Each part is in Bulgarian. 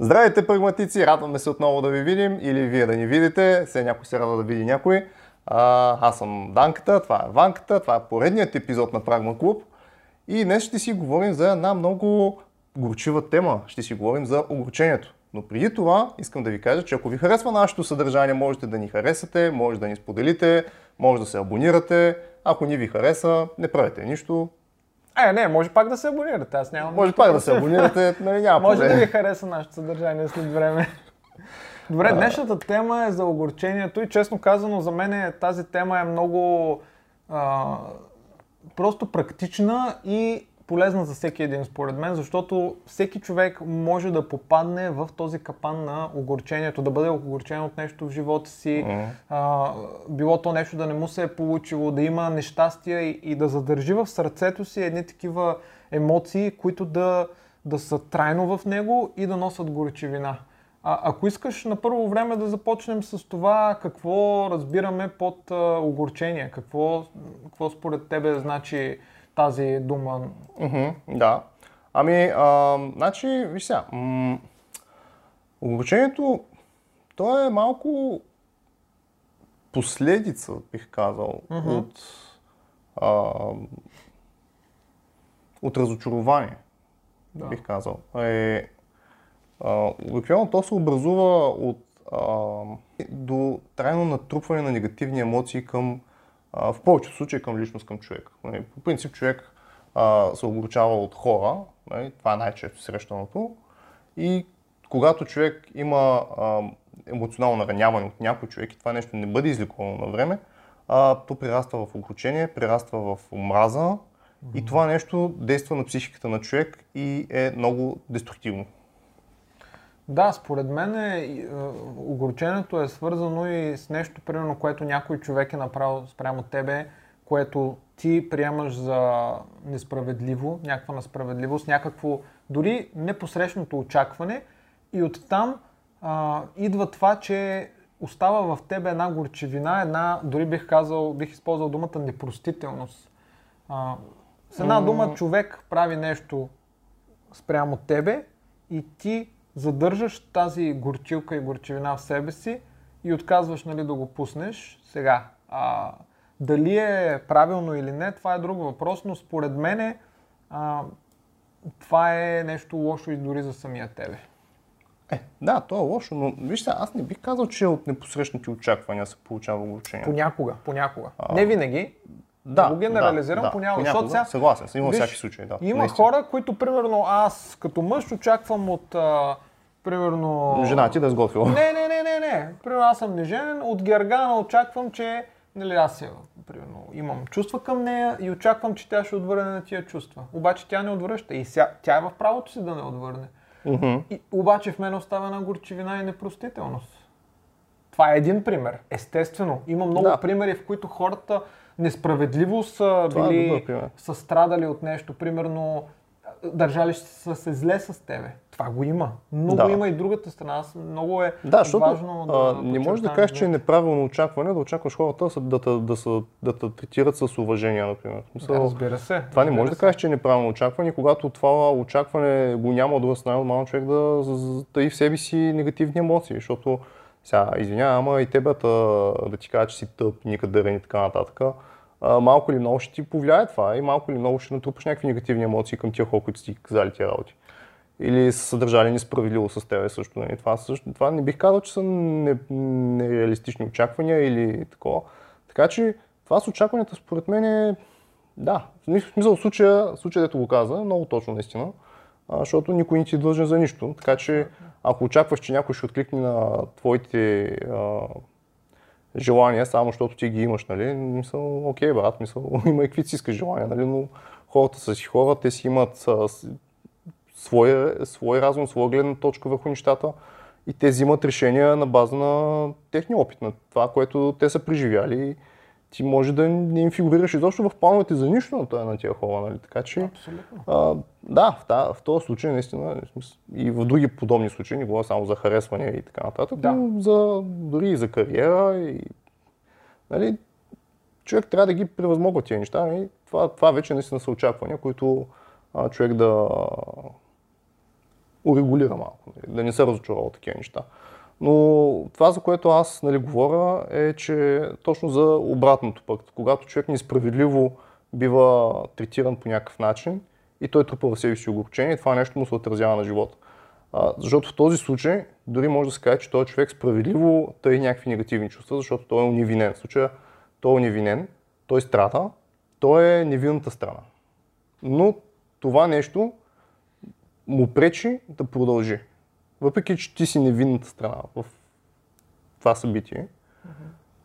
Здравейте, прагматици! Радваме се отново да ви видим или вие да ни видите. Все някой се радва да види някой. А, аз съм Данката, това е Ванката, това е поредният епизод на Прагма Клуб. И днес ще си говорим за една много горчива тема. Ще си говорим за огорчението. Но преди това искам да ви кажа, че ако ви харесва нашето съдържание, можете да ни харесате, може да ни споделите, може да се абонирате. Ако ни ви хареса, не правете нищо, е, не, може пак да се абонирате. Аз нямам. Може пак да се абонирате, нали няма Може да ви хареса нашето съдържание след време. Добре, днешната тема е за огорчението и честно казано за мен е, тази тема е много а, просто практична и полезна за всеки един, според мен, защото всеки човек може да попадне в този капан на огорчението, да бъде огорчен от нещо в живота си, mm. а, било то нещо да не му се е получило, да има нещастия и, и да задържи в сърцето си едни такива емоции, които да, да са трайно в него и да носят горчевина. А, ако искаш на първо време да започнем с това какво разбираме под а, огорчение, какво, какво според тебе значи тази дума. Mm-hmm, да. Ами, а, значи, виж сега, м- обучението, то е малко последица, бих казал, mm-hmm. от, а, от разочарование, да. бих казал. Е, обикновено то се образува от а, до трайно натрупване на негативни емоции към в повечето случаи към личност към човек. Нали, по принцип човек се огорчава от хора, нали, това е най-често срещаното. И когато човек има емоционално нараняване от някой човек и това нещо не бъде излекувано на време, то прираства в огорчение, прираства в омраза mm-hmm. и това нещо действа на психиката на човек и е много деструктивно. Да, според мен е, е, огорчението е свързано и с нещо, примерно, което някой човек е направил спрямо тебе, което ти приемаш за несправедливо, някаква несправедливост, някакво дори непосрещното очакване и оттам а, идва това, че остава в тебе една горчевина, една, дори бих казал, бих използвал думата непростителност. А, с една дума човек прави нещо спрямо тебе и ти задържаш тази горчилка и горчевина в себе си и отказваш нали, да го пуснеш. Сега, а, дали е правилно или не, това е друг въпрос, но според мен а, това е нещо лошо и дори за самия тебе. Е, да, то е лошо, но вижте, аз не бих казал, че от непосрещните очаквания се получава обучение. Понякога, понякога. А... Не винаги. Да, го генерализирам да, понякога. понякога защото сега, съгласен, има всяки случаи. Да, има наистина. хора, които примерно аз като мъж очаквам от а, примерно... Жена ти да е сготвила. Не, не, не, не, не. Примерно аз съм неженен, от Гергана очаквам, че нали, аз я, примерно, имам чувства към нея и очаквам, че тя ще отвърне на тия чувства. Обаче тя не отвръща и ся, тя е в правото си да не отвърне. Uh-huh. И, обаче в мен остава една горчивина и непростителност. Това е един пример. Естествено, има много да. примери, в които хората несправедливо са е били, е са страдали от нещо. Примерно, държали са се зле с тебе. Това го има. Но да. го има и другата страна. Много е да, защото, важно да а, Не можеш да кажеш, че е неправилно очакване да очакваш хората да, да, да, да, да те третират с уважение, например. Мисъл, да, разбира се. Това не може да кажеш, че е неправилно очакване, когато това очакване го няма от друга страна, нормално човек да таи в себе си негативни емоции, защото сега, извинявам, ама и тебе да ти кажа, че си тъп, никъде и така нататък малко или много ще ти повлияе това и малко или много ще натрупаш някакви негативни емоции към тия хора, които си казали тия работи. Или са съдържали несправедливо с тебе също. Нали? Това, също, това не бих казал, че са нереалистични не очаквания или такова. Така че това с очакванията според мен е да, в смисъл случая, случая дето го каза, много точно наистина, защото никой не ти е длъжен за нищо. Така че ако очакваш, че някой ще откликне на твоите желания, само защото ти ги имаш, нали? Мисъл, окей, брат, мисъл, има и каквито си искаш желания, нали? Но хората са си хора, те си имат а, своя, свой разум, своя гледна точка върху нещата и те взимат решения на база на техния опит, на това, което те са преживяли ти може да не им фигурираш изобщо в плановете за нищо на, на тия хора, нали? Така че, Абсолютно. А, да, в, та, в този случай наистина, и в други подобни случаи, не говоря само за харесване и така нататък, да. но за, дори и за кариера и, нали, човек трябва да ги превъзмогва тия неща. Нали? Това, това вече наистина са очаквания, които а, човек да, урегулира малко, нали, да не се разочарова от такива неща. Но това, за което аз нали, говоря, е, че точно за обратното пък. Когато човек несправедливо бива третиран по някакъв начин и той трупа в себе си огорчение, това нещо му се отразява на живота. А, защото в този случай дори може да се каже, че този човек справедливо тъй някакви негативни чувства, защото той е уневинен. В случая той е уневинен, той страда, той е невинната страна. Но това нещо му пречи да продължи. Въпреки, че ти си невинната страна в това събитие,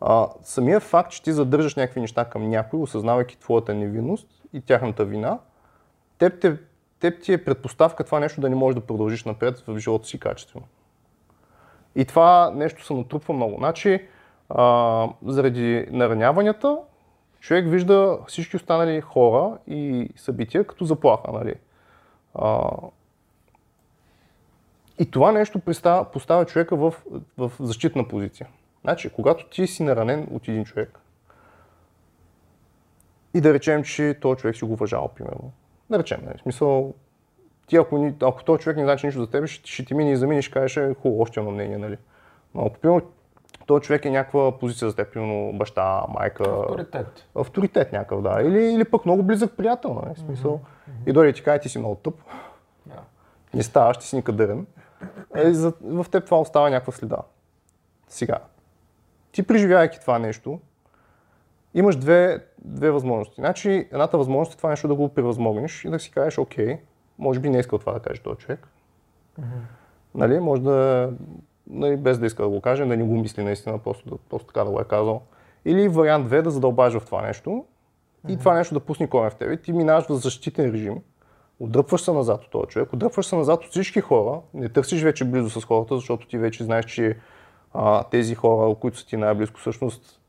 а, самия факт, че ти задържаш някакви неща към някой, осъзнавайки твоята невинност и тяхната вина, теб, теб, теб ти е предпоставка това нещо да не можеш да продължиш напред в живота си качествено. И това нещо се натрупва много. Значи, а, заради нараняванията, човек вижда всички останали хора и събития като заплаха. Нали? А, и това нещо поставя, поставя човека в, в защитна позиция. Значи, когато ти си наранен от един човек, и да речем, че този човек си го уважава, примерно. Да речем, нали? смисъл, ти ако, ако този човек не значи нищо за теб, ще, ще ти мине и заминеш, кажеш, е, хубаво, още едно мнение, нали? Но ако, примерно, този човек е някаква позиция за теб, примерно баща, майка. Авторитет. Авторитет някакъв, да. Или, или пък много близък приятел, нали? Смисъл. Mm-hmm. И дойде ти каже, ти си много тъп. Yeah. Не ставаш, ти си никъдърен. Е, за, в теб това остава някаква следа. Сега, ти преживявайки това нещо, имаш две, две възможности. Значи, едната възможност е това нещо да го превъзмогнеш и да си кажеш, окей, може би не иска това да каже този човек. Mm-hmm. Нали, може да, нали, без да иска да го каже, да не го мисли наистина, просто, да, просто така да го е казал. Или вариант 2 да задълбаш в това нещо mm-hmm. и това нещо да пусне корен в тебе. Ти минаваш в защитен режим, отдръпваш се назад от този човек, отдръпваш се назад от всички хора, не търсиш вече близо с хората, защото ти вече знаеш, че а, тези хора, които са ти най-близко, всъщност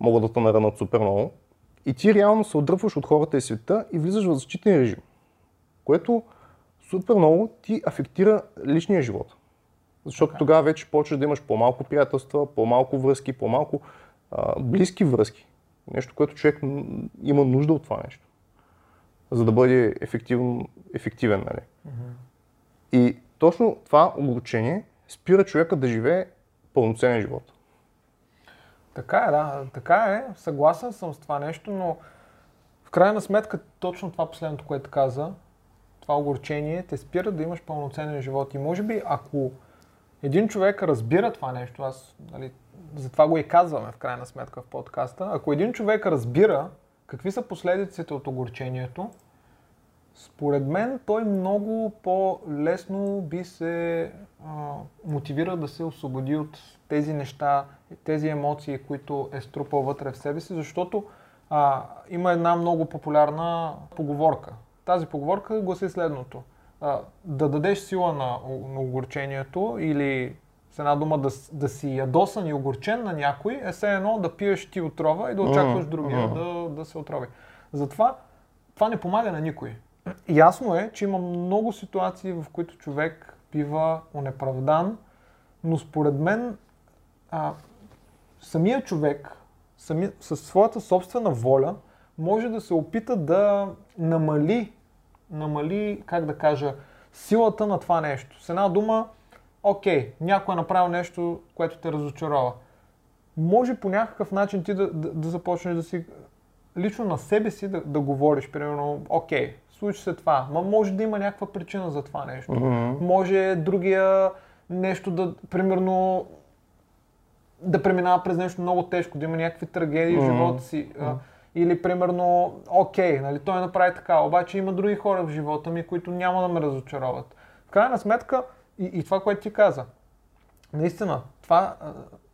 могат да те наранат супер много. И ти реално се отдръпваш от хората и света и влизаш в защитен режим, което супер много ти афектира личния живот. Защото okay. тогава вече почваш да имаш по-малко приятелства, по-малко връзки, по-малко а, близки връзки. Нещо, което човек има нужда от това нещо, за да бъде ефективен, ефективен нали? Mm-hmm. И точно това огорчение спира човека да живее пълноценен живот. Така е, да. Така е. Съгласен съм с това нещо, но в крайна сметка точно това последното, което каза, това огорчение те спира да имаш пълноценен живот. И може би ако един човек разбира това нещо, аз нали, затова го и казваме в крайна сметка в подкаста, ако един човек разбира какви са последиците от огорчението, според мен той много по-лесно би се а, мотивира да се освободи от тези неща, тези емоции, които е струпал вътре в себе си, защото а, има една много популярна поговорка. Тази поговорка гласи следното. А, да дадеш сила на, на огорчението или с една дума да, да си ядосан и огорчен на някой, е все едно да пиеш ти отрова и да очакваш другия да, да се отрови. Затова това не помага на никой. Ясно е, че има много ситуации, в които човек бива онеправдан, но според мен а, самия човек сами, със своята собствена воля може да се опита да намали, намали, как да кажа, силата на това нещо. С една дума, окей, някой е направил нещо, което те разочарова. Може по някакъв начин ти да, да, да започнеш да си лично на себе си да, да говориш, примерно, окей, случи се това, ма може да има някаква причина за това нещо. Mm-hmm. Може другия нещо да, примерно, да преминава през нещо много тежко, да има някакви трагедии mm-hmm. в живота си. Mm-hmm. Или примерно, окей, нали, той направи така, обаче има други хора в живота ми, които няма да ме разочароват. В крайна сметка, и, и това, което ти каза, наистина, това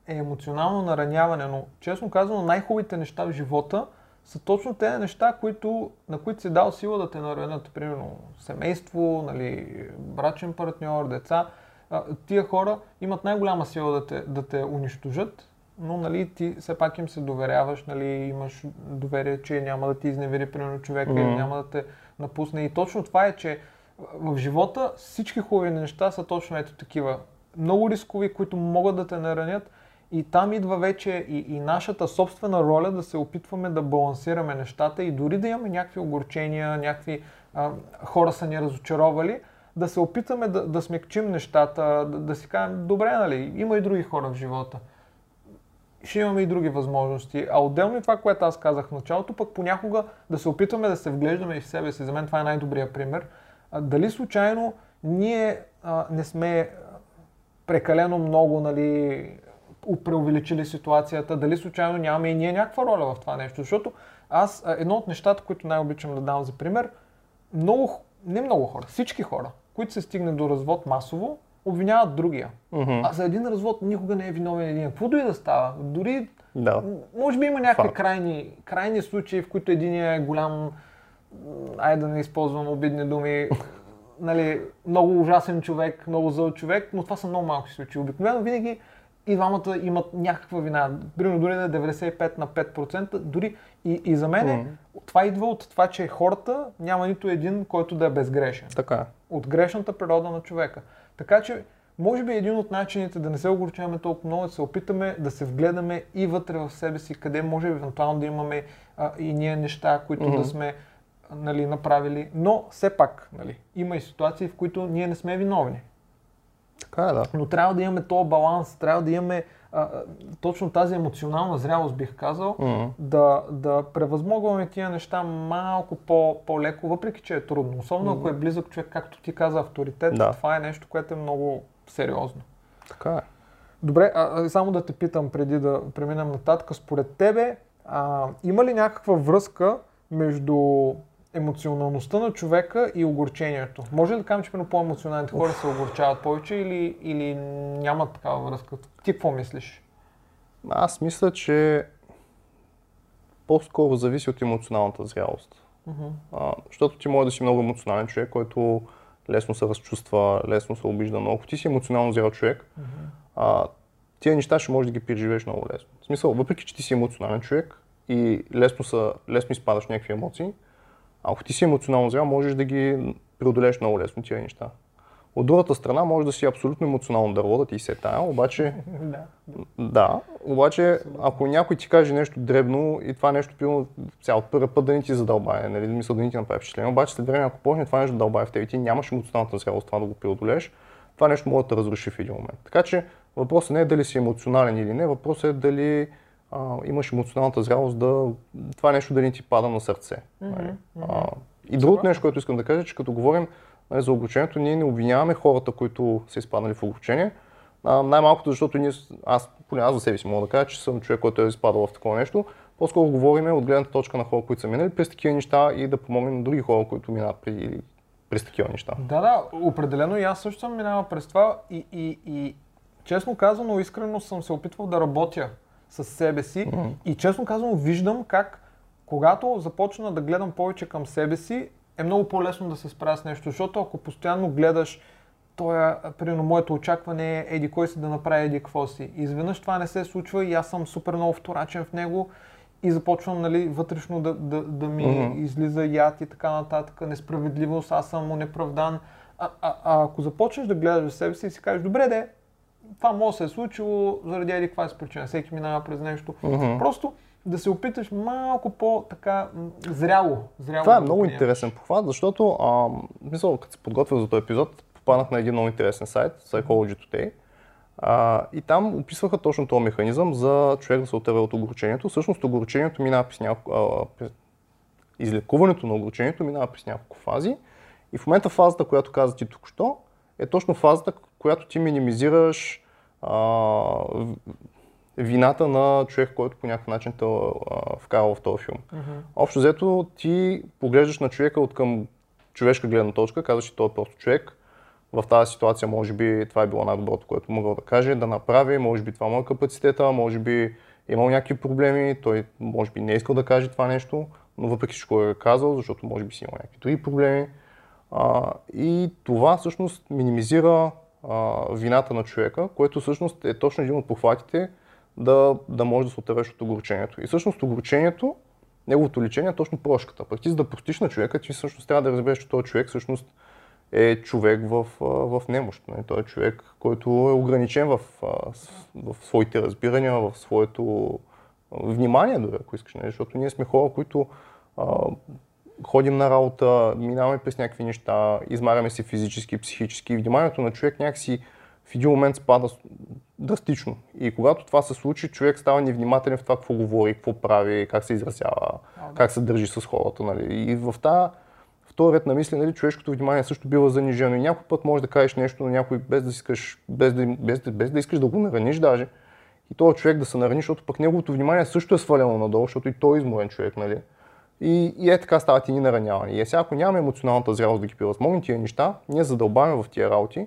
е емоционално нараняване, но честно казано, най-хубавите неща в живота са точно тези неща, които, на които си дал сила да те наранят, примерно семейство, нали, брачен партньор, деца а, тия хора имат най-голяма сила да те, да те унищожат, но нали, ти все пак им се доверяваш, нали, имаш доверие, че няма да ти изневери примерно човека mm-hmm. или няма да те напусне. И точно това е, че в живота всички хубави неща са точно ето такива. Много рискови, които могат да те наранят и там идва вече и, и нашата собствена роля да се опитваме да балансираме нещата и дори да имаме някакви огорчения, някакви а, хора са ни разочаровали, да се опитаме да, да смекчим нещата, да, да си кажем, добре, нали, има и други хора в живота. Ще имаме и други възможности. А отделно и това, което аз казах в началото, пък понякога да се опитваме да се вглеждаме и в себе си. За мен това е най-добрият пример. А, дали случайно ние а, не сме прекалено много, нали, преувеличили ситуацията, дали случайно нямаме и ние някаква роля в това нещо. Защото аз, едно от нещата, които най-обичам да давам за пример, много, не много хора, всички хора, които се стигне до развод масово, обвиняват другия. Мгм. А за един развод никога не е виновен един. Какво и да става? Дори, Да. може би има някакви Факт. крайни, крайни случаи, в които един е голям, айде да не използвам обидни думи, нали, много ужасен човек, много зъл човек, но това са много малки случаи. Обикновено винаги и двамата имат някаква вина. Примерно дори да е 95 на 5%, дори и, и за мен Мгм. това идва от това, че хората няма нито един, който да е безгрешен Така е. от грешната природа на човека. Така че, може би един от начините да не се огорчаваме толкова много, е да се опитаме да се вгледаме и вътре в себе си, къде може евентуално да имаме а, и ние неща, които Мгм. да сме нали, направили. Но все пак нали, има и ситуации, в които ние не сме виновни. Така е, да. Но трябва да имаме този баланс, трябва да имаме а, точно тази емоционална зрялост, бих казал, Мгм. да, да превъзмогваме тия неща малко по, по-леко, въпреки че е трудно. Особено ако е близък човек, както ти каза, авторитет, Да. това е нещо, което е много сериозно. Така е. Добре, а, само да те питам преди да преминем нататък. Според тебе, а, има ли някаква връзка между емоционалността на човека и огорчението? Може ли да кажем, че по-емоционалните хора се огорчават повече или, или нямат такава връзка? Ти какво мислиш? Аз мисля, че по-скоро зависи от емоционалната зрялост. Мгм. А, защото ти може да си много емоционален човек, който лесно се разчувства, лесно се обижда, но ако ти си емоционално зрял човек, а, тия неща ще можеш да ги преживееш много лесно. В смисъл, въпреки че ти си емоционален човек и лесно, са, лесно изпадаш някакви емоции, ако ти си емоционално зрял, можеш да ги преодолееш много лесно тия неща. От другата страна, може да си абсолютно емоционално дърво, да ти се тая, обаче Да. да, обаче ако някой ти каже нещо дребно и това нещо, примерно, сега от първи път да не ти задълбае, нали, мисля да не ти направи впечатление, обаче след време, ако почне това нещо да дълбае в теб и ти нямаш емоционалната зрялост това да го преодолееш, това нещо може да разруши в един момент. Така че въпросът не е дали си емоционален или не, въпросът е дали а, имаш емоционалната зрялост да това нещо да не ти пада на сърце. нали. А, и другото нещо, което искам да кажа, че като говорим нали, за огорчението, ние не обвиняваме хората, които са изпаднали в огорчение, а, най-малкото, защото ние, аз, поне аз за себе си мога да кажа, че съм човек, който е изпадал в такова нещо. По-скоро говорим от гледната точка на хора, които са минали през такива неща и да помогнем на други хора, които минават при, през такива неща. Да, да, определено и аз също съм минала през това и, и, и честно казано, искрено съм се опитвал да работя с себе си и честно казано виждам как когато започна да гледам повече към себе си, е много по-лесно да се справя с нещо, защото ако постоянно гледаш той, примерно, моето очакване е еди кой си да направи еди какво си. Изведнъж това не се случва и аз съм супер много вторачен в него и започвам нали, вътрешно да, да, да ми Мгм. излиза яд и така нататък, несправедливост, аз съм неправдан. А, а, а ако започнеш да гледаш за себе си и си кажеш, добре де, това може да се е случило заради еди каква си причина, всеки минава през нещо. Мгм. Просто да се опиташ малко по-така зряло. зряло Това е да много приемеш. интересен похват, защото, а, като се подготвях за този епизод, попаднах на един много интересен сайт, Psychology Today. А, и там описваха точно този механизъм за човек да се отърва от огорчението. Всъщност огорчението минава през няколко... Излекуването на огорчението минава през няколко фази. И в момента фазата, която каза ти току-що, е точно фазата, която ти минимизираш а, вината на човек, който по някакъв начин те вкарал в този филм. Общо взето ти поглеждаш на човека от към човешка гледна точка, казваш, че той е просто човек. В тази ситуация, може би, това е било най-доброто, което мога да каже, да направи, може би това му е капацитета, може би е имал някакви проблеми, той може би не е искал да каже това нещо, но въпреки всичко е казал, защото може би си имал някакви други проблеми. А, и това всъщност минимизира а, вината на човека, което всъщност е точно един от похватите да, да може да се отървеш от огорчението. И всъщност огорчението, неговото лечение е точно прошката. Пък ти за да простиш на човека, ти всъщност трябва да разбереш, че този човек всъщност е човек в, в немощ. нали? Той е човек, който е ограничен в, в своите разбирания, в своето внимание дори, ако искаш. Нали? Защото ние сме хора, които а, ходим на работа, минаваме през някакви неща, измаряме се физически, психически. Вниманието на човек някакси в един момент спада драстично. И когато това се случи, човек става невнимателен в това какво говори, какво прави, как се изразява, как се държи с хората. Нали. И в тази втори ред на мисли, нали, човешкото внимание също бива занижено. И някой път можеш да кажеш нещо на някой без да искаш, без да, без, да, без да искаш да го нараниш даже. И този човек да се нарани, защото пък неговото внимание също е свалено надолу, защото и той е изморен човек, нали? И, и е така стават и ни наранявания. И е, сега, ако нямаме емоционалната зрялост да ги превъзмогнем тия неща, ние задълбаваме в тия работи.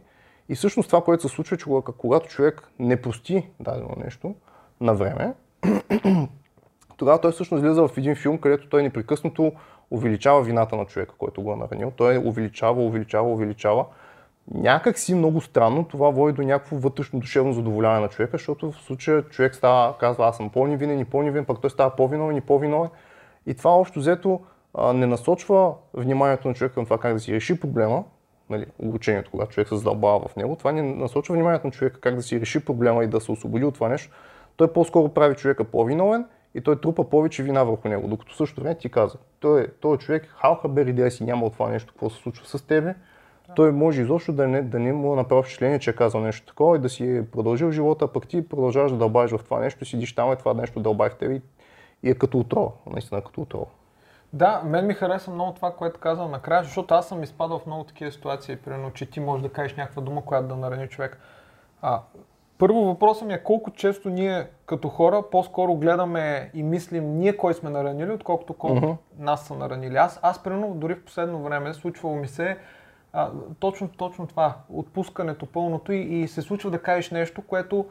И всъщност това, което се случва, че когато човек не прости дадено нещо на време, тогава той всъщност излиза в един филм, където той непрекъснато увеличава вината на човека, който го е наранил. Той увеличава, увеличава, увеличава. Някак си много странно това води до някакво вътрешно душевно задоволяване на човека, защото в случая човек става, казва, аз съм по-невинен и по-невинен, пък той става по-виновен и по-виновен. И това общо взето не насочва вниманието на човека към това как да си реши проблема, нали, обучението, когато човек се задълбава в него, това не насочва вниманието на човека как да си реши проблема и да се освободи от това нещо. Той по-скоро прави човека по-виновен и той трупа повече вина върху него. Докато също време ти каза, той, той човек халха бер идея си няма от това нещо, какво се случва с тебе. Да. Той може изобщо да не, да не му направи впечатление, че е казал нещо такова и да си е продължил живота, а пък ти продължаваш да дълбаеш в това нещо, сидиш там и това нещо дълбай в тебе и, и е като отрова, наистина като отрова. Да, мен ми хареса много това, което каза накрая, защото аз съм изпадал в много такива ситуации, примерно, че ти можеш да кажеш някаква дума, която да нарани човек. А, първо въпросът ми е колко често ние като хора по-скоро гледаме и мислим ние кой сме наранили, отколкото колко uh-huh. нас са наранили. Аз, аз примерно дори в последно време случвало ми се а, точно, точно това, отпускането пълното и, и се случва да кажеш нещо, което,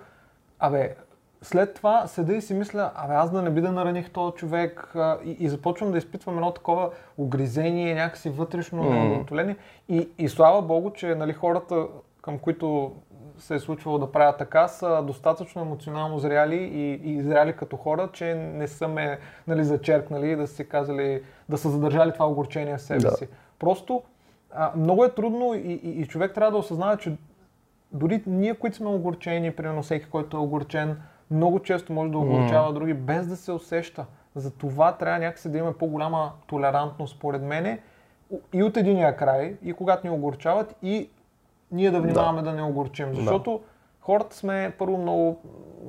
абе, след това седа и си мисля, абе аз да не би да нараних този човек а, и, и започвам да изпитвам едно такова огризение, някакси вътрешно mm. неудовлетворение. И, и слава Богу, че нали, хората, към които се е случвало да правя така, са достатъчно емоционално зряли и, и зряли като хора, че не са ме нали, зачеркнали да си казали, да са задържали това огорчение в себе да. си. Просто а, много е трудно и, и, и човек трябва да осъзнава, че дори ние, които сме огорчени, примерно всеки, който е огорчен, много често може да огорчава mm. други, без да се усеща. За това трябва някакси да имаме по-голяма толерантност, според мене, и от единия край, и когато ни огорчават, и ние да внимаваме да, да не огорчим. Защото да. хората сме, първо, много,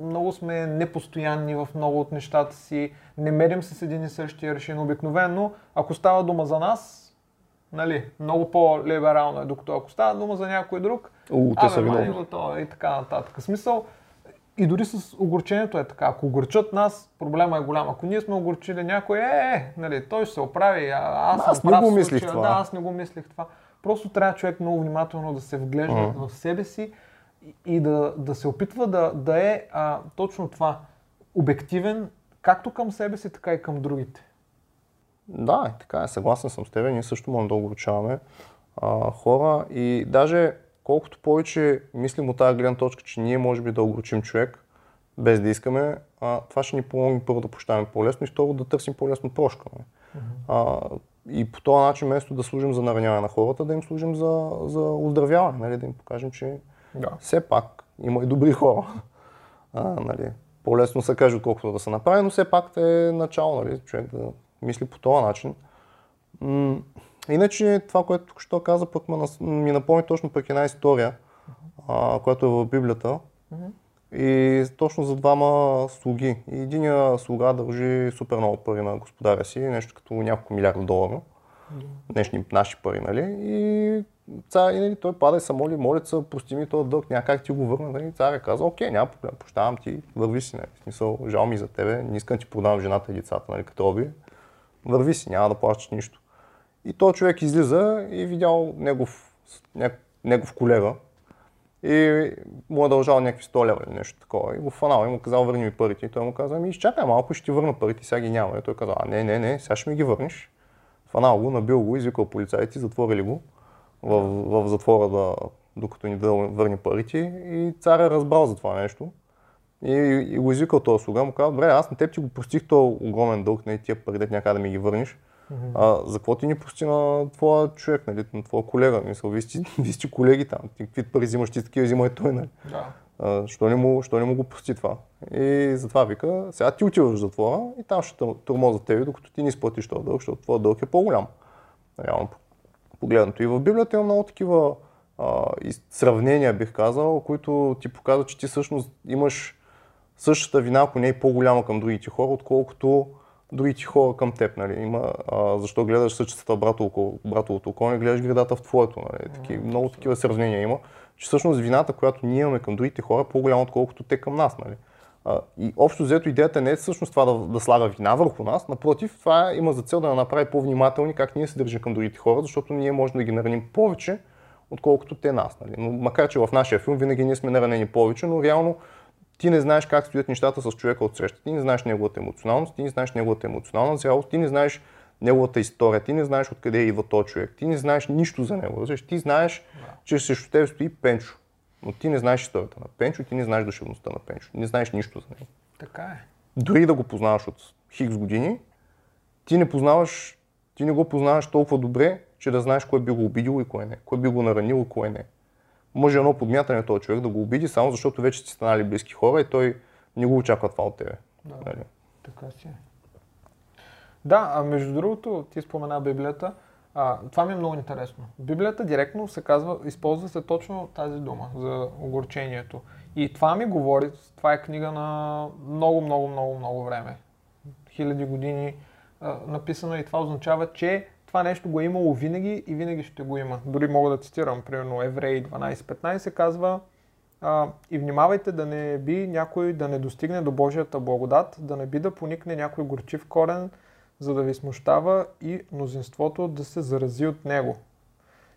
много сме непостоянни в много от нещата си, не мерим се с един и същия решен. Обикновено, ако става дума за нас, нали, много по-либерално е, докато ако става дума за някой друг, У, те са виновни. И така нататък. Смисъл, и дори с огорчението е така. Ако огорчат нас, проблема е голям. Ако ние сме огорчили някой, е, е нали, той ще се оправи, а, аз, аз съм не го мислих случая, това. Да, аз не го мислих това. Просто трябва човек много внимателно да се вглежда uh-huh. в себе си и, и да, да се опитва да, да е а, точно това. Обективен, както към себе си, така и към другите. Да, така е. Съгласен съм с теб. Ние също можем да огорчаваме а, хора и даже колкото повече мислим от тази гледна точка, че ние може би да огорчим човек, без да искаме, а, това ще ни помогне първо да прощаваме по-лесно и второ да търсим по-лесно прошка. Uh-huh. А, и по този начин, вместо да служим за нараняване на хората, да им служим за, за оздравяване, нали, да им покажем, че да. все пак има и добри хора. А, нали, по-лесно се каже, отколкото да се направи, но все пак е начало, нали, човек да мисли по този начин. Иначе това, което тук що каза, пък ми напомни точно пък една история, а, която е в Библията. И точно за двама слуги. И единия слуга дължи супер много пари на господаря си, нещо като няколко милиарда долара. Днешни наши пари, нали? И цар, и, нали, той пада и се моли, моли се, прости ми този дълг, някак ти го върна. Нали? Царя каза, окей, няма проблем, прощавам ти, върви си. Нали? В смисъл, жал ми за тебе, не искам ти продавам жената и децата, нали, като роби. Върви си, няма да плащаш нищо. И този човек излиза и видял негов, негов колега и му е дължал някакви 100 лева или нещо такова. И го фанал и му казал, върни ми парите. И той му каза, ами изчакай малко, ще ти върна парите, сега ги няма. И той каза, а не, не, не, сега ще ми ги върнеш. Фанал го, набил го, извикал полицайите, затворили го в, в затвора да, докато ни върне парите. И царя е разбрал за това нещо. И, и го извикал този слуга, му каза, добре, аз на теб ти го простих този огромен дълг, не тия пари, някъде да ми ги върнеш. Mm-hmm. А, за какво ти ни пусти на твоя човек, нали, на твоя колега? Мисъл, вие сте, вие сте колеги там, ти какви пари взимаш, ти такива взима и той, нали? Да. А, що, не му, що не му го пусти това? И затова вика, сега ти отиваш в затвора и там ще турмоза тебе, докато ти не изплатиш този дълг, защото твоя дълг е по-голям. реално погледнато. И в Библията има много такива а, сравнения, бих казал, които ти показват, че ти всъщност имаш същата вина, ако не е по-голяма към другите хора, отколкото другите хора към теб. Нали? Има, а, защо гледаш същата братовото, братовото око, не гледаш градата в твоето. Нали? Таки, много такива сравнения има, че всъщност вината, която ние имаме към другите хора, е по-голяма, отколкото те към нас. Нали? А, и общо взето идеята не е всъщност това да, да слага вина върху нас, напротив, това има за цел да направи по-внимателни как ние се държим към другите хора, защото ние можем да ги нараним повече, отколкото те нас. Нали? Но, макар, че в нашия филм винаги ние сме наранени повече, но реално ти не знаеш как стоят нещата с човека от среща. Ти не знаеш неговата емоционалност, ти не знаеш неговата емоционална зрялост, ти не знаеш неговата история, ти не знаеш откъде идва този човек, ти не знаеш нищо за него. Разбираш? Ти знаеш, че срещу теб стои Пенчо, но ти не знаеш историята на Пенчо, ти не знаеш душевността на Пенчо, не знаеш нищо за него. Така е. Дори да го познаваш от хикс години, ти не познаваш, ти не го познаваш толкова добре, че да знаеш кой би го обидил и кой не, кой би го наранил и кой не може едно подмятане този човек да го обиди, само защото вече сте станали близки хора и той не го очаква това от тебе. Да, нали? така си е. Да, а между другото, ти спомена Библията. А, това ми е много интересно. Библията директно се казва, използва се точно тази дума за огорчението. И това ми говори, това е книга на много, много, много, много време. Хиляди години а, написано и това означава, че това нещо го е имало винаги и винаги ще го има. Дори мога да цитирам, примерно Евреи 12.15 казва а, и внимавайте да не би някой да не достигне до Божията благодат, да не би да поникне някой горчив корен, за да ви смущава и мнозинството да се зарази от него.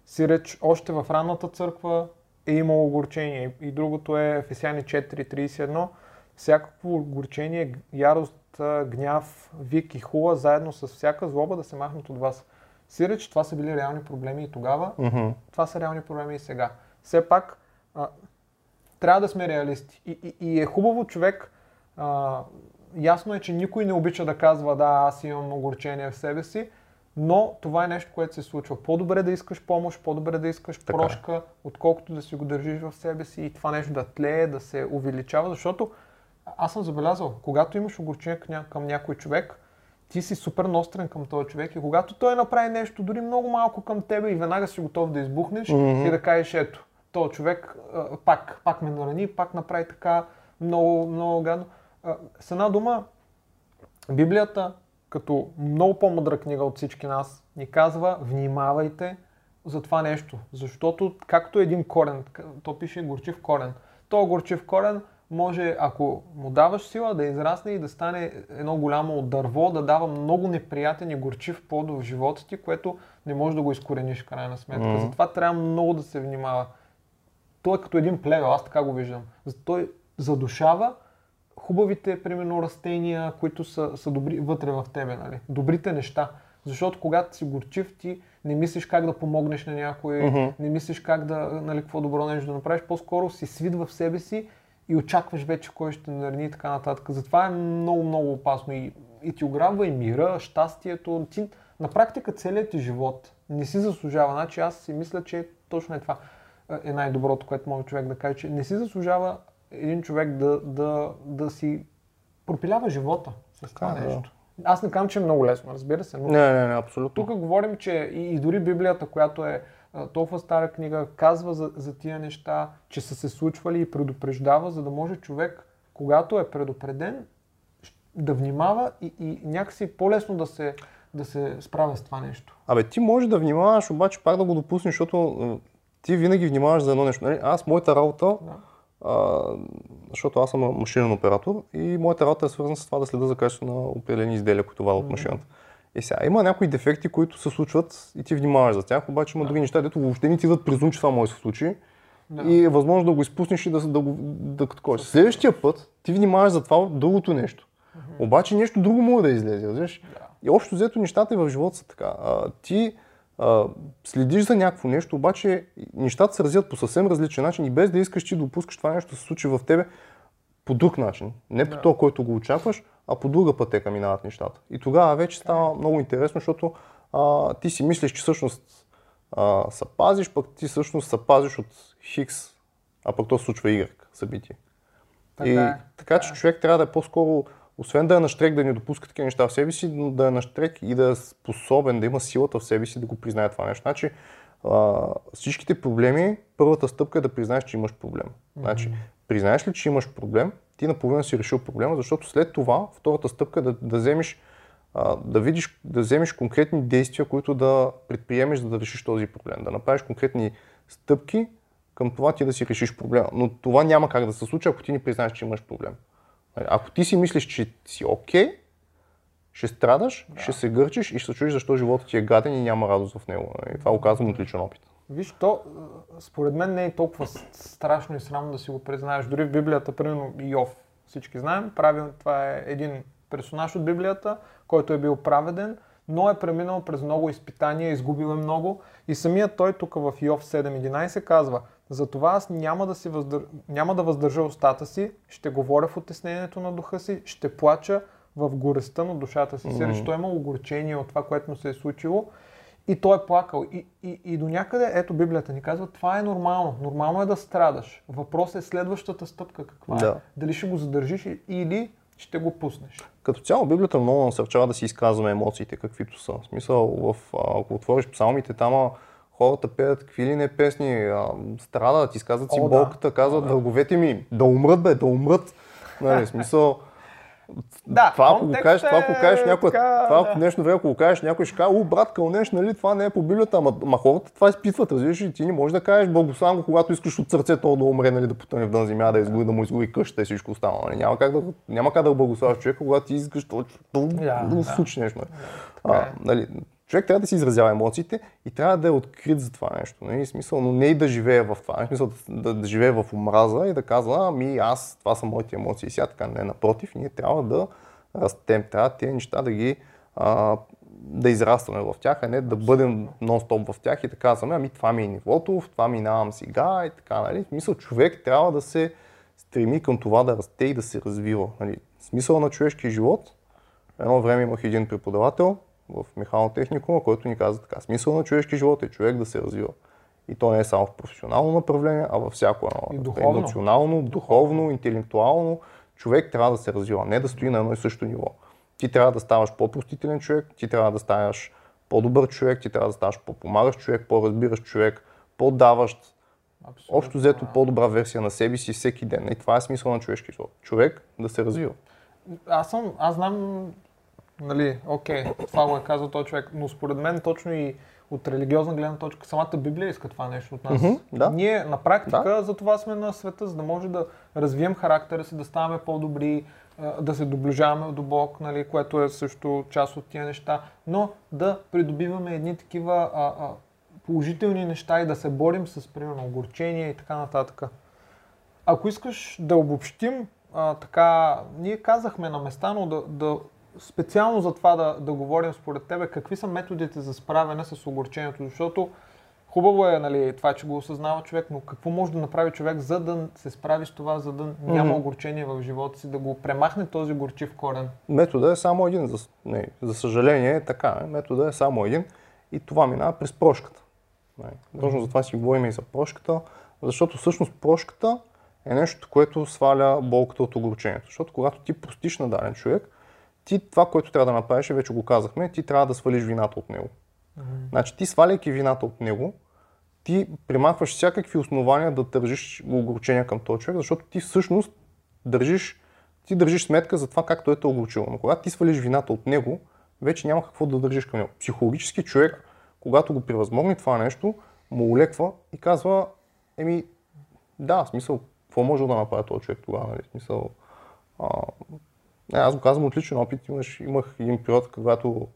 Сиреч, още в ранната църква е имало огорчение. И другото е Ефесяни 4.31. Всякакво огорчение, ярост, гняв, вик и хула, заедно с всяка злоба да се махнат от вас. Сиреч, това са били реални проблеми и тогава, mm-hmm. това са реални проблеми и сега. Все пак, а, трябва да сме реалисти. И, и, и е хубаво човек, а, ясно е, че никой не обича да казва, да, аз имам огорчение в себе си, но това е нещо, което се случва. По-добре да искаш помощ, по-добре да искаш така. Е. прошка, отколкото да си го държиш в себе си и това нещо да тлее, да се увеличава, защото аз съм забелязал, когато имаш огорчение към някой човек, ти си супер нострен към този човек и когато той направи нещо, дори много малко към тебе и веднага си готов да избухнеш mm-hmm. и да кажеш, ето, този човек а, пак, пак ме нарани, пак направи така много, много гадно. А, с една дума, Библията, като много по-мъдра книга от всички нас, ни казва, внимавайте за това нещо, защото както един корен, то пише горчив корен, то горчив корен може, ако му даваш сила, да израсне и да стане едно голямо дърво, да дава много неприятен и горчив плод в живота ти, което не можеш да го изкорениш в крайна сметка. Mm-hmm. Затова трябва много да се внимава. Той е като един плевел, аз така го виждам. Той задушава хубавите, примерно, растения, които са, са добри вътре в тебе, нали? добрите неща. Защото когато си горчив, ти не мислиш как да помогнеш на някой, mm-hmm. не мислиш как да, нали, какво добро нещо да направиш, по-скоро си свид в себе си и очакваш вече кой ще нарани и така нататък. Затова е много, много опасно и, и ти ограбва и мира, щастието. Ти, на практика целият ти живот не си заслужава. Значи аз си мисля, че точно е това е най-доброто, което може човек да каже, че не си заслужава един човек да, да, да си пропилява живота с това нещо. Да. Аз не казвам, че е много лесно, разбира се, но не, не, не, абсолютно. тук говорим, че и, и дори Библията, която е толкова стара книга казва за, за тия неща, че са се случвали и предупреждава, за да може човек, когато е предупреден, да внимава и, и някакси по-лесно да се, да се справя с това нещо. Абе, ти можеш да внимаваш, обаче пак да го допуснеш, защото ти винаги внимаваш за едно нещо. Нали? Аз, моята работа, да. а, защото аз съм машинен оператор и моята работа е свързана с това да следа за качество на определени изделия, които вадат от машината. И сега има някои дефекти, които се случват и ти внимаваш за тях, обаче има да. други неща, дето въобще не ти дадат презум, че това може да се случи. Да. И е възможно да го изпуснеш и да, да, да, да да Следващия път ти внимаваш за това другото нещо. Mm-hmm. Обаче нещо друго може да излезе. Да. И общо взето нещата и в живота са така. А, ти а, следиш за някакво нещо, обаче нещата се развият по съвсем различен начин и без да искаш ти допускаш това нещо да се случи в тебе по друг начин. Не по да. това, който го очакваш, а по друга пътека минават нещата. И тогава вече става много интересно, защото а, ти си мислиш, че всъщност а, се пазиш, пък ти всъщност се пазиш от Хикс, а пък то случва Y събитие. Така, и, е, така, че човек трябва да е по-скоро освен да е наштрек да не допуска такива неща в себе си, но да е наштрек и да е способен, да има силата в себе си да го признае това нещо. Значи, а, всичките проблеми, първата стъпка е да признаеш, че имаш проблем. Значи, признаеш ли, че имаш проблем, ти наполовина си решил проблема, защото след това втората стъпка е да, да вземеш да видиш, да вземеш конкретни действия, които да предприемеш, за да решиш този проблем. Да направиш конкретни стъпки към това ти да си решиш проблема. Но това няма как да се случи, ако ти не признаеш, че имаш проблем. Ако ти си мислиш, че си окей, okay, ще страдаш, да. ще се гърчиш и ще се чуеш защо живота ти е гаден и няма радост в него. И това го казвам от личен опит. Виж, то според мен не е толкова страшно и срамно да си го признаеш. Дори в Библията, примерно Йов, всички знаем, правилно това е един персонаж от Библията, който е бил праведен, но е преминал през много изпитания, изгубил е много. И самият той тук в Йов 7.11 казва, затова аз няма да, си въздър... няма да въздържа устата си, ще говоря в отеснението на духа си, ще плача в горестта на душата си. Mm-hmm. Сиреч, имал огорчение от това, което му се е случило и той е плакал. И, и, и до някъде, ето Библията ни казва, това е нормално. Нормално е да страдаш. Въпросът е следващата стъпка каква е. Да. Дали ще го задържиш или ще го пуснеш. Като цяло Библията много насърчава да си изказваме емоциите, каквито са. В смисъл, в, ако отвориш псалмите, там хората пеят какви ли не песни, а, страдат, изказват си О, болката, да. казват враговете ми, да умрат бе, да умрат. Нали, смисъл, да, това, ако го кажеш, това, ако кажеш някой, така, това, да. днешно време, ако го кажеш някой, ще каже, о, брат, кълнеш, нали, това не е по Библията, ама, ама хората това изпитват, разбираш и ти не можеш да кажеш благословен когато искаш от сърцето да умре, нали, да потъне в дън земя, да изгуби, да му изгуби къщата и всичко останало. Нали. Няма как да, няма как да благославяш човека, когато ти искаш точно да, да, да, случи нещо. Нали. А, е. нали, човек трябва да си изразява емоциите и трябва да е открит за това нещо. Нали? Смисъл, но не и да живее в това. В смисъл да, да живее в омраза и да казва, ами аз, това са моите емоции. Сега така не, напротив, ние трябва да растем, трябва тези неща да ги а, да израстваме в тях, а не да бъдем нон-стоп в тях и да казваме, ами това ми е нивото, в това минавам сега и така, нали? В смисъл, човек трябва да се стреми към това да расте и да се развива. Нали? Смисъл на човешкия живот, едно време имах един преподавател, в механо техникума, който ни каза така. Смисъл на човешки живот е човек да се развива. И то не е само в професионално направление, а във всяко едно. И духовно. Емоционално, духовно, интелектуално. Човек трябва да се развива, не да стои на едно и също ниво. Ти трябва да ставаш по-простителен човек, ти трябва да ставаш по-добър човек, ти трябва да ставаш по-помагащ човек, по-разбиращ човек, по-даващ. Абсолютно. Общо взето по-добра версия на себе си всеки ден. И това е смисъл на човешки живот. Човек да се развива. Аз съм, аз знам нали, окей, това го е казал този човек, но според мен точно и от религиозна гледна точка, самата Библия иска това нещо от нас. Mm-hmm, да. Ние на практика да. за това сме на света, за да може да развием характера си, да ставаме по-добри, да се доближаваме до Бог, нали, което е също част от тия неща, но да придобиваме едни такива а, а, положителни неща и да се борим с, примерно, огорчение и така нататък. Ако искаш да обобщим, а, така, ние казахме на места, но да, да специално за това да, да говорим според тебе, какви са методите за справяне с огорчението, защото хубаво е нали, това, че го осъзнава човек, но какво може да направи човек, за да се справи с това, за да няма mm-hmm. огорчение в живота си, да го премахне този горчив корен? Метода е само един, за, не, за съжаление е така, метода е само един и това минава през прошката. Не, точно за това си говорим и за прошката, защото всъщност прошката е нещо, което сваля болката от огорчението. Защото когато ти простиш на даден човек, ти това, което трябва да направиш, вече го казахме, ти трябва да свалиш вината от него. Mm-hmm. Значи ти сваляйки вината от него, ти примахваш всякакви основания да държиш огорчения към този човек, защото ти всъщност държиш, ти държиш сметка за това как той те е огорчил. Но когато ти свалиш вината от него, вече няма какво да държиш към него. Психологически човек, когато го превъзмогне това нещо, му улеква и казва, еми, да, смисъл, какво може да направи този човек тогава, нали? Смисъл, а, не, аз го казвам от личен опит. Имаш, имах един период, когато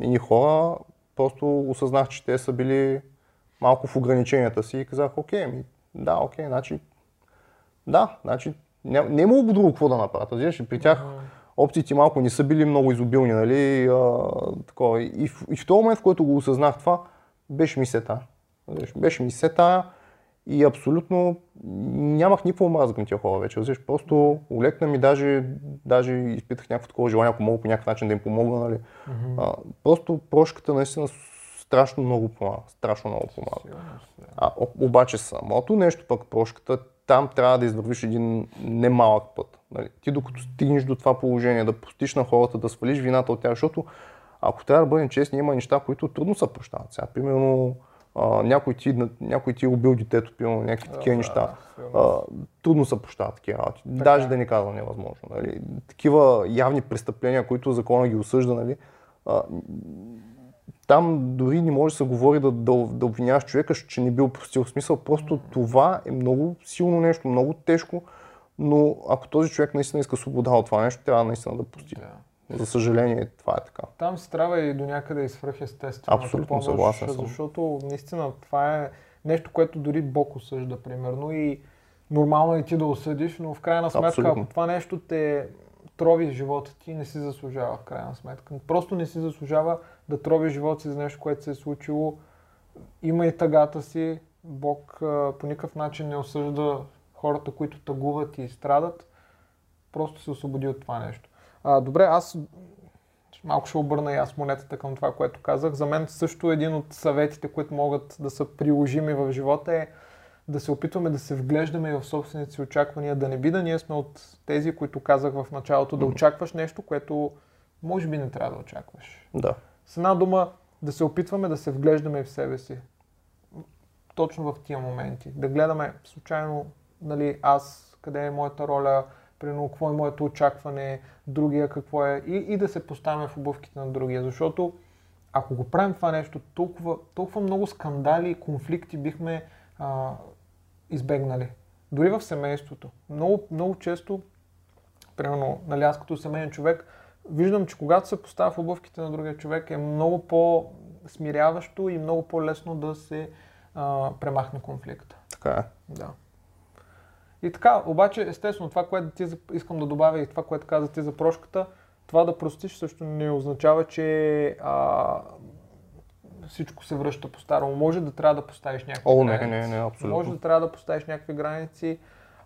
едни хора просто осъзнах, че те са били малко в ограниченията си и казах, окей, ми, да, окей, значи, да, значи, не, не е имало друго какво да направят. Разбираш, при тях опциите малко не са били много изобилни, нали, а, такова. И, в, и в този момент, в който го осъзнах това, беше ми сета. Беше ми сета, и абсолютно нямах никакво омраза към тия хора вече. Разбираш, просто улекна ми, даже, даже изпитах някакво такова желание, ако мога по някакъв начин да им помогна. Нали. Mm-hmm. А, просто прошката наистина страшно много помага. Страшно много помага. А, обаче самото нещо пък прошката, там трябва да извървиш един немалък път. Нали? Ти докато стигнеш до това положение, да постиш на хората, да свалиш вината от тях, защото ако трябва да бъдем честни, има неща, които трудно се прощават. Сега, примерно, а, някой, ти, някой ти е убил детето, примерно, някакви Да, такива да, неща. А, трудно се прощават такива работи. Даже да не казвам невъзможно. Нали? Такива явни престъпления, които закона ги осъжда, нали? а, там дори не може да се говори да, да, да обвиняваш човека, че не бил простил. Смисъл, просто това е много силно нещо, много тежко, но ако този човек наистина иска свобода от това нещо, трябва наистина да прости. Да. За съжаление, това е така. Там се трябва и до някъде и свръхестествената Абсолютно помощ, съгласен съм. защото наистина това е нещо, което дори Бог осъжда, примерно, и нормално е и ти да осъдиш, но в крайна сметка, Абсолютно. ако това нещо те трови живота ти, не си заслужава в крайна сметка. Просто не си заслужава да трови живота си за нещо, което се е случило. Има и тъгата си. Бог по никакъв начин не осъжда хората, които тъгуват и страдат. Просто се освободи от това нещо. А, добре, аз малко ще обърна и аз монетата към това, което казах. За мен също един от съветите, които могат да са приложими в живота е да се опитваме да се вглеждаме и в собствените си очаквания, да не би да ние сме от тези, които казах в началото, да очакваш нещо, което може би не трябва да очакваш. Да. С една дума, да се опитваме да се вглеждаме в себе си. Точно в тия моменти. Да гледаме случайно, нали, аз, къде е моята роля, примерно, какво е моето очакване, другия какво е, и, и да се поставяме в обувките на другия. Защото ако го правим това нещо, толкова, толкова много скандали и конфликти бихме а, избегнали. Дори в семейството. Много, много често, примерно, нали, аз като семейен човек, виждам, че когато се поставя в обувките на другия човек е много по-смиряващо и много по-лесно да се а, премахне конфликта. Така е. Да. И така, обаче, естествено, това, което ти искам да добавя и това, което каза ти за прошката, това да простиш също не означава, че а, всичко се връща по старому. Може да трябва да поставиш някакви О, не, граници. не, не, абсолютно. Може да трябва да поставиш някакви граници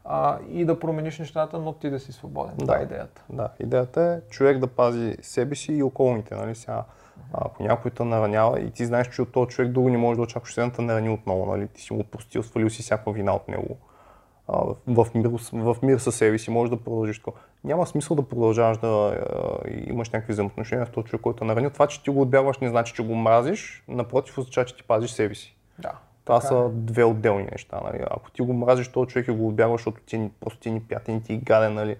а, и да промениш нещата, но ти да си свободен. Това е Да. идеята. Да, идеята е човек да пази себе си и околните. Нали? Сега, ако някой те наранява и ти знаеш, че от този човек друго не може да очакваш, че да те нарани отново. Нали? Ти си му простил, свалил си всяка вина от него. В, мир, в мир със себе си можеш да продължиш такова. Няма смисъл да продължаваш да а, имаш някакви взаимоотношения с този човек, който е наранил. Това, че ти го отбягваш, не значи, че го мразиш. Напротив, означава, че ти пазиш себе си. Да. Това така са е. две отделни неща. Нали? Ако ти го мразиш този човек и го отбягваш, защото ти просто ти е неприятен, ти е гаден, нали?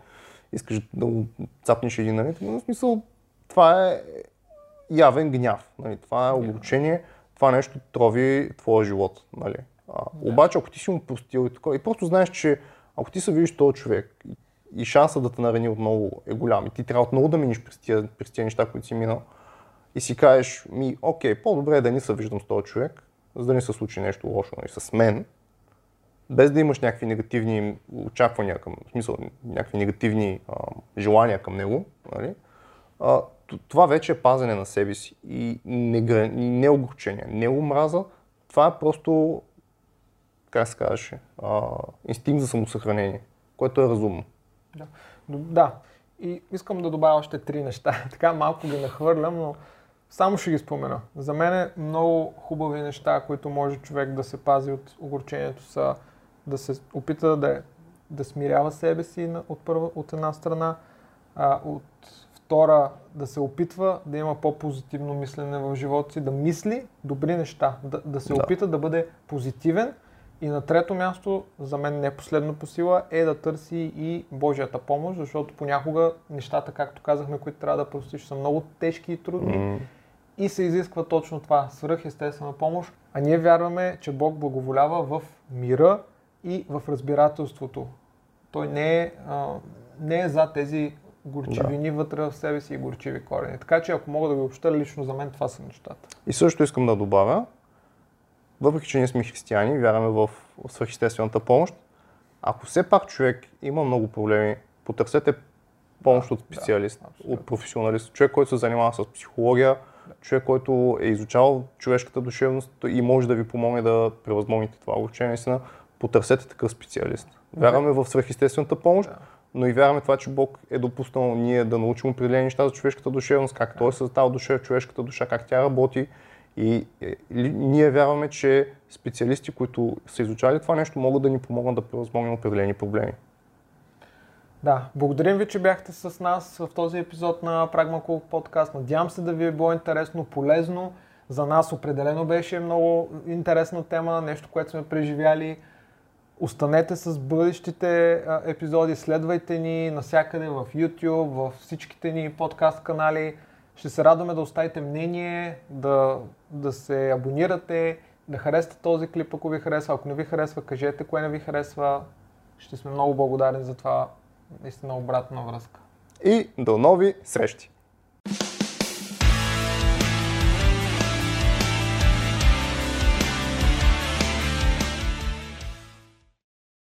искаш да го цапнеш един, нали? Но в смисъл, това е явен гняв. Нали? Това е огорчение, това нещо трови твоя живот. Нали? А, Обаче, ако ти си му простил и такова, и просто знаеш, че ако ти се видиш този човек и, и шанса да те нарани отново е голям и ти трябва отново да минеш през тия, през тия неща, които си минал, и си кажеш, ми, окей, по-добре е да не се виждам с този човек, за да не се случи нещо лошо нали, с мен, без да имаш някакви негативни очаквания към, в смисъл, някакви негативни а, желания към него, нали? а, това вече е пазене на себе си и не, и не огорчение, не омраза, това е просто, как се казваше, а, инстинкт за самосъхранение, което е разумно. Да. Да. И искам да добавя още три неща. Така малко ги нахвърлям, но само ще ги спомена. За мен е много хубави неща, които може човек да се пази от огорчението са да се опита да, да смирява себе си от, първа, от една страна, а, от втора да се опитва да има по-позитивно мислене в живота си, да мисли добри неща, да, да се Да. опита да бъде позитивен и на трето място, за мен не последно по сила, е да търси и Божията помощ, защото понякога нещата, както казахме, които трябва да простиш, са много тежки и трудни М, и се изисква точно това, свръхестествена помощ. А ние вярваме, че Бог благоволява в мира и в разбирателството. Той не е, а, не е за тези горчивини вътре в себе си и горчиви корени. Така че ако мога да го обща, лично за мен това са нещата. И също искам да добавя, въпреки че ние сме християни вярваме в свръхестествената помощ, ако все пак човек има много проблеми, потърсете помощ от специалист, абсолютно. от професионалист, човек, който се занимава с психология, човек, който е изучавал човешката душевност и може да ви помогне да превъзмогнете това огорчение. Наистина, потърсете такъв специалист. Вярваме в свръхестествената помощ, Да. но и вярваме това, че Бог е допуснал ние да научим определени неща за човешката душевност, как Той е създал душа, човешката душа, как тя работи. И е, ние вярваме, че специалисти, които са изучали това нещо, могат да ни помогнат да превъзмогнем определени проблеми. Да, благодарим ви, че бяхте с нас в този епизод на Прагма Клуб подкаст. Надявам се да ви е било интересно, полезно. За нас определено беше много интересна тема, нещо, което сме преживяли. Останете с бъдещите епизоди, следвайте ни навсякъде в YouTube, в всичките ни подкаст канали. Ще се радваме да оставите мнение, да, да се абонирате, да харесате този клип, ако ви харесва. Ако не ви харесва, кажете кое не ви харесва. Ще сме много благодарни за това. Наистина обратна връзка. И до нови срещи!